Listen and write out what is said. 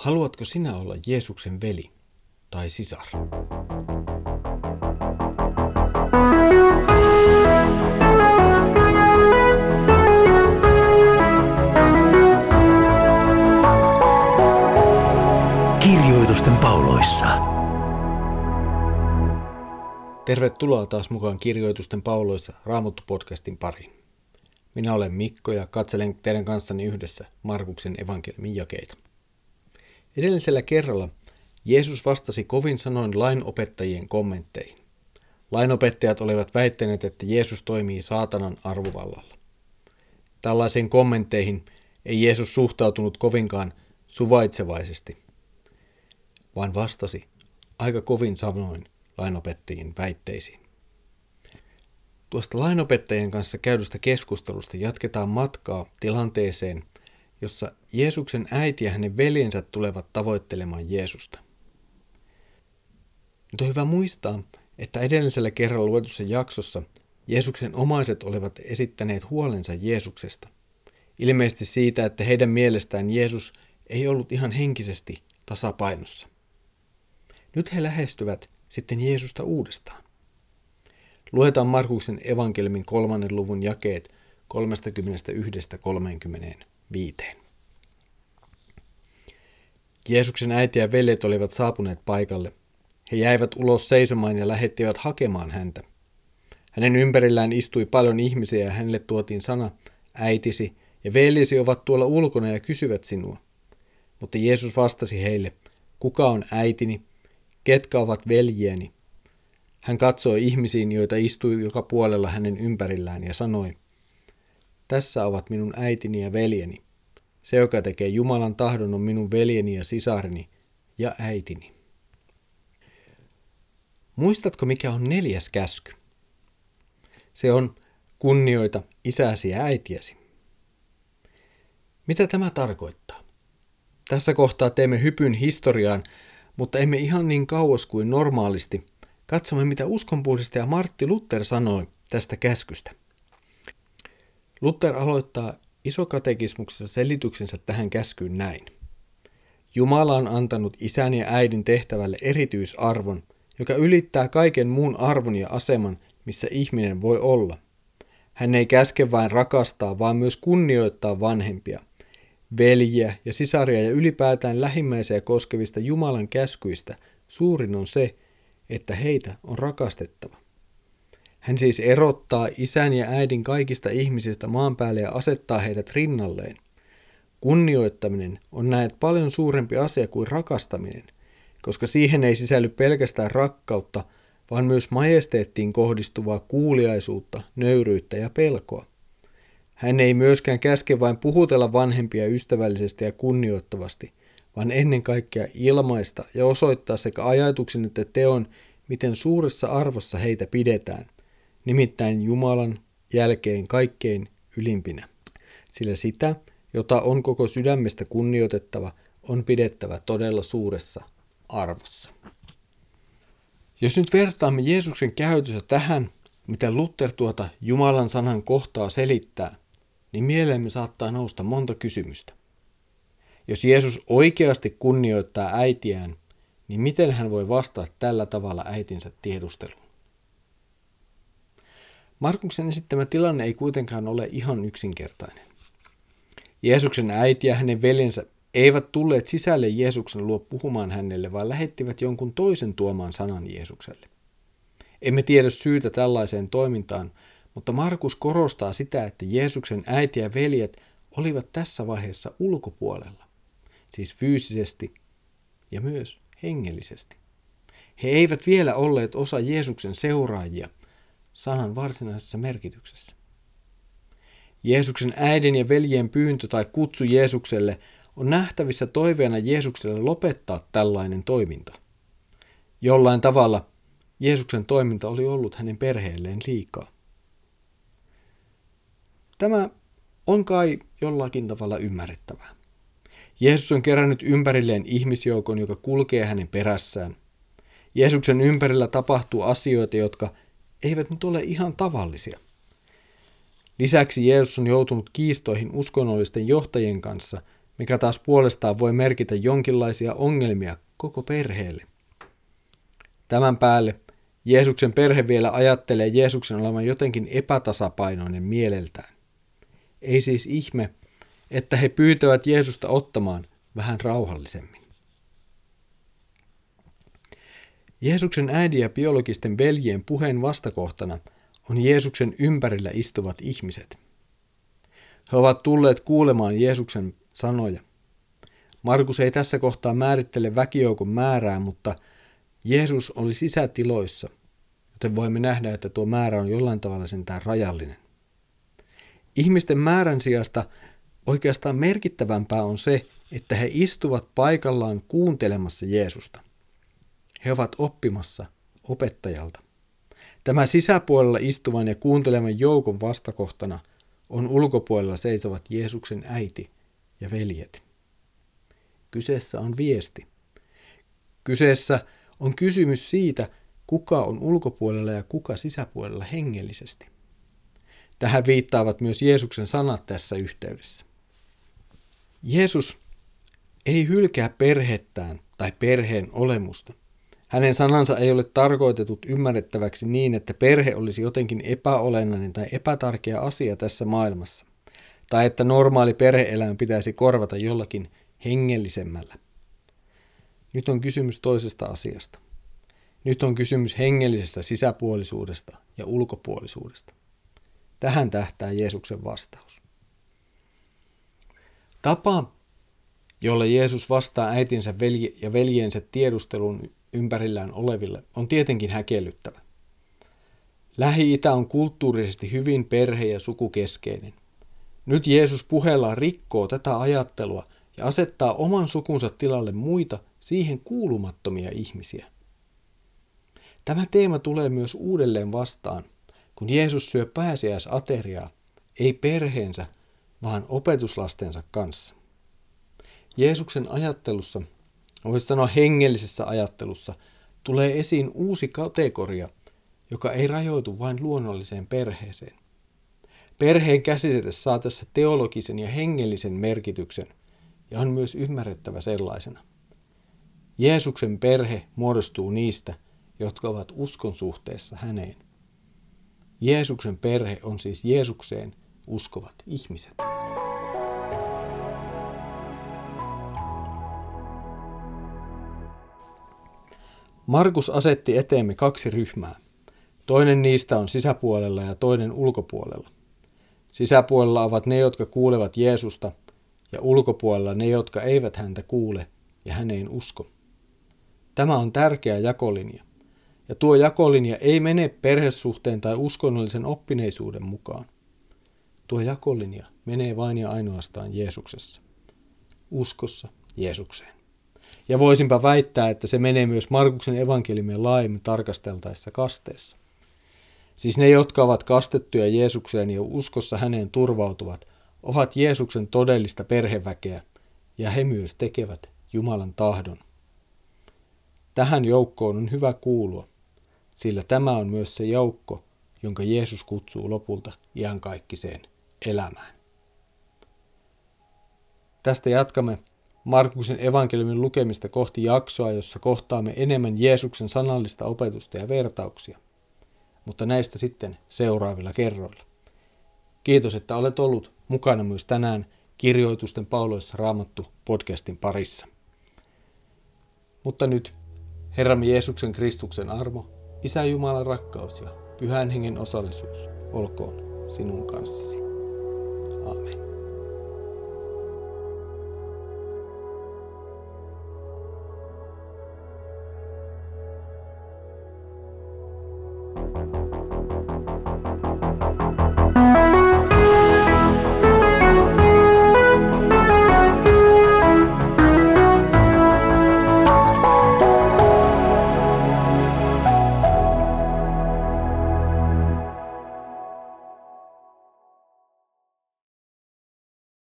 Haluatko sinä olla Jeesuksen veli tai sisar? Kirjoitusten pauloissa. Tervetuloa taas mukaan Kirjoitusten pauloissa Raamattu-podcastin pariin. Minä olen Mikko ja katselen teidän kanssani yhdessä Markuksen evankeliumin jakeita. Edellisellä kerralla Jeesus vastasi kovin sanoin lainopettajien kommentteihin. Lainopettajat olivat väittäneet, että Jeesus toimii saatanan arvovallalla. Tällaisiin kommentteihin ei Jeesus suhtautunut kovinkaan suvaitsevaisesti, vaan vastasi aika kovin sanoin lainopettajien väitteisiin. Tuosta lainopettajien kanssa käydystä keskustelusta jatketaan matkaa tilanteeseen, jossa Jeesuksen äiti ja hänen veljensä tulevat tavoittelemaan Jeesusta. Nyt on hyvä muistaa, että edellisellä kerralla luetussa jaksossa Jeesuksen omaiset olivat esittäneet huolensa Jeesuksesta. Ilmeisesti siitä, että heidän mielestään Jeesus ei ollut ihan henkisesti tasapainossa. Nyt he lähestyvät sitten Jeesusta uudestaan. Luetaan Markuksen evankeliumin kolmannen luvun jakeet 31-35. Jeesuksen äiti ja veljet olivat saapuneet paikalle. He jäivät ulos seisomaan ja lähettivät hakemaan häntä. Hänen ympärillään istui paljon ihmisiä ja hänelle tuotiin sana, äitisi ja veljesi ovat tuolla ulkona ja kysyvät sinua. Mutta Jeesus vastasi heille, kuka on äitini, ketkä ovat veljieni? Hän katsoi ihmisiin, joita istui joka puolella hänen ympärillään ja sanoi, tässä ovat minun äitini ja veljeni. Se, joka tekee Jumalan tahdon, on minun veljeni ja sisareni ja äitini. Muistatko, mikä on neljäs käsky? Se on kunnioita isäsi ja äitiäsi. Mitä tämä tarkoittaa? Tässä kohtaa teemme hypyn historiaan, mutta emme ihan niin kauas kuin normaalisti. Katsomme, mitä uskonpuhdista ja Martti Luther sanoi tästä käskystä. Luther aloittaa isokatekismuksessa selityksensä tähän käskyyn näin. Jumala on antanut isän ja äidin tehtävälle erityisarvon, joka ylittää kaiken muun arvon ja aseman, missä ihminen voi olla. Hän ei käske vain rakastaa, vaan myös kunnioittaa vanhempia, veljiä ja sisaria ja ylipäätään lähimmäisiä koskevista Jumalan käskyistä suurin on se, että heitä on rakastettava. Hän siis erottaa isän ja äidin kaikista ihmisistä maan päälle ja asettaa heidät rinnalleen. Kunnioittaminen on näet paljon suurempi asia kuin rakastaminen, koska siihen ei sisälly pelkästään rakkautta, vaan myös majesteettiin kohdistuvaa kuuliaisuutta, nöyryyttä ja pelkoa. Hän ei myöskään käske vain puhutella vanhempia ystävällisesti ja kunnioittavasti, vaan ennen kaikkea ilmaista ja osoittaa sekä ajatuksen että teon, miten suuressa arvossa heitä pidetään – nimittäin Jumalan jälkeen kaikkein ylimpinä. Sillä sitä, jota on koko sydämestä kunnioitettava, on pidettävä todella suuressa arvossa. Jos nyt vertaamme Jeesuksen käytössä tähän, mitä Luther tuota Jumalan sanan kohtaa selittää, niin mieleemme saattaa nousta monta kysymystä. Jos Jeesus oikeasti kunnioittaa äitiään, niin miten hän voi vastata tällä tavalla äitinsä tiedusteluun? Markuksen esittämä tilanne ei kuitenkaan ole ihan yksinkertainen. Jeesuksen äiti ja hänen veljensä eivät tulleet sisälle Jeesuksen luo puhumaan hänelle, vaan lähettivät jonkun toisen tuomaan sanan Jeesukselle. Emme tiedä syytä tällaiseen toimintaan, mutta Markus korostaa sitä, että Jeesuksen äiti ja veljet olivat tässä vaiheessa ulkopuolella, siis fyysisesti ja myös hengellisesti. He eivät vielä olleet osa Jeesuksen seuraajia – sanan varsinaisessa merkityksessä. Jeesuksen äidin ja veljen pyyntö tai kutsu Jeesukselle on nähtävissä toiveena Jeesukselle lopettaa tällainen toiminta. Jollain tavalla Jeesuksen toiminta oli ollut hänen perheelleen liikaa. Tämä on kai jollakin tavalla ymmärrettävää. Jeesus on kerännyt ympärilleen ihmisjoukon, joka kulkee hänen perässään. Jeesuksen ympärillä tapahtuu asioita, jotka eivät nyt ole ihan tavallisia. Lisäksi Jeesus on joutunut kiistoihin uskonnollisten johtajien kanssa, mikä taas puolestaan voi merkitä jonkinlaisia ongelmia koko perheelle. Tämän päälle Jeesuksen perhe vielä ajattelee Jeesuksen olevan jotenkin epätasapainoinen mieleltään. Ei siis ihme, että he pyytävät Jeesusta ottamaan vähän rauhallisemmin. Jeesuksen äidin ja biologisten veljien puheen vastakohtana on Jeesuksen ympärillä istuvat ihmiset. He ovat tulleet kuulemaan Jeesuksen sanoja. Markus ei tässä kohtaa määrittele väkijoukon määrää, mutta Jeesus oli sisätiloissa, joten voimme nähdä, että tuo määrä on jollain tavalla sentään rajallinen. Ihmisten määrän sijasta oikeastaan merkittävämpää on se, että he istuvat paikallaan kuuntelemassa Jeesusta. He ovat oppimassa opettajalta. Tämä sisäpuolella istuvan ja kuuntelevan joukon vastakohtana on ulkopuolella seisovat Jeesuksen äiti ja veljet. Kyseessä on viesti. Kyseessä on kysymys siitä, kuka on ulkopuolella ja kuka sisäpuolella hengellisesti. Tähän viittaavat myös Jeesuksen sanat tässä yhteydessä. Jeesus ei hylkää perhettään tai perheen olemusta. Hänen sanansa ei ole tarkoitetut ymmärrettäväksi niin, että perhe olisi jotenkin epäolennainen tai epätärkeä asia tässä maailmassa, tai että normaali perheelämä pitäisi korvata jollakin hengellisemmällä. Nyt on kysymys toisesta asiasta. Nyt on kysymys hengellisestä sisäpuolisuudesta ja ulkopuolisuudesta. Tähän tähtää Jeesuksen vastaus. Tapa, jolla Jeesus vastaa äitinsä ja veljensä tiedustelun ympärillään oleville, on tietenkin häkellyttävä. Lähi-itä on kulttuurisesti hyvin perhe- ja sukukeskeinen. Nyt Jeesus puheellaan rikkoo tätä ajattelua ja asettaa oman sukunsa tilalle muita siihen kuulumattomia ihmisiä. Tämä teema tulee myös uudelleen vastaan, kun Jeesus syö pääsiäisateriaa, ei perheensä, vaan opetuslastensa kanssa. Jeesuksen ajattelussa, voisi sanoa hengellisessä ajattelussa, tulee esiin uusi kategoria, joka ei rajoitu vain luonnolliseen perheeseen. Perheen käsite saa tässä teologisen ja hengellisen merkityksen ja on myös ymmärrettävä sellaisena. Jeesuksen perhe muodostuu niistä, jotka ovat uskon suhteessa häneen. Jeesuksen perhe on siis Jeesukseen uskovat ihmiset. Markus asetti eteemme kaksi ryhmää. Toinen niistä on sisäpuolella ja toinen ulkopuolella. Sisäpuolella ovat ne, jotka kuulevat Jeesusta, ja ulkopuolella ne, jotka eivät häntä kuule ja häneen usko. Tämä on tärkeä jakolinja. Ja tuo jakolinja ei mene perhesuhteen tai uskonnollisen oppineisuuden mukaan. Tuo jakolinja menee vain ja ainoastaan Jeesuksessa. Uskossa Jeesukseen. Ja voisinpa väittää, että se menee myös Markuksen evankeliumien laajemmin tarkasteltaessa kasteessa. Siis ne, jotka ovat kastettuja Jeesukseen ja uskossa häneen turvautuvat, ovat Jeesuksen todellista perheväkeä, ja he myös tekevät Jumalan tahdon. Tähän joukkoon on hyvä kuulua, sillä tämä on myös se joukko, jonka Jeesus kutsuu lopulta iankaikkiseen elämään. Tästä jatkamme Markuksen evankeliumin lukemista kohti jaksoa, jossa kohtaamme enemmän Jeesuksen sanallista opetusta ja vertauksia. Mutta näistä sitten seuraavilla kerroilla. Kiitos, että olet ollut mukana myös tänään kirjoitusten pauloissa raamattu podcastin parissa. Mutta nyt Herramme Jeesuksen Kristuksen armo, Isä Jumalan rakkaus ja Pyhän Hengen osallisuus olkoon sinun kanssasi. Aamen.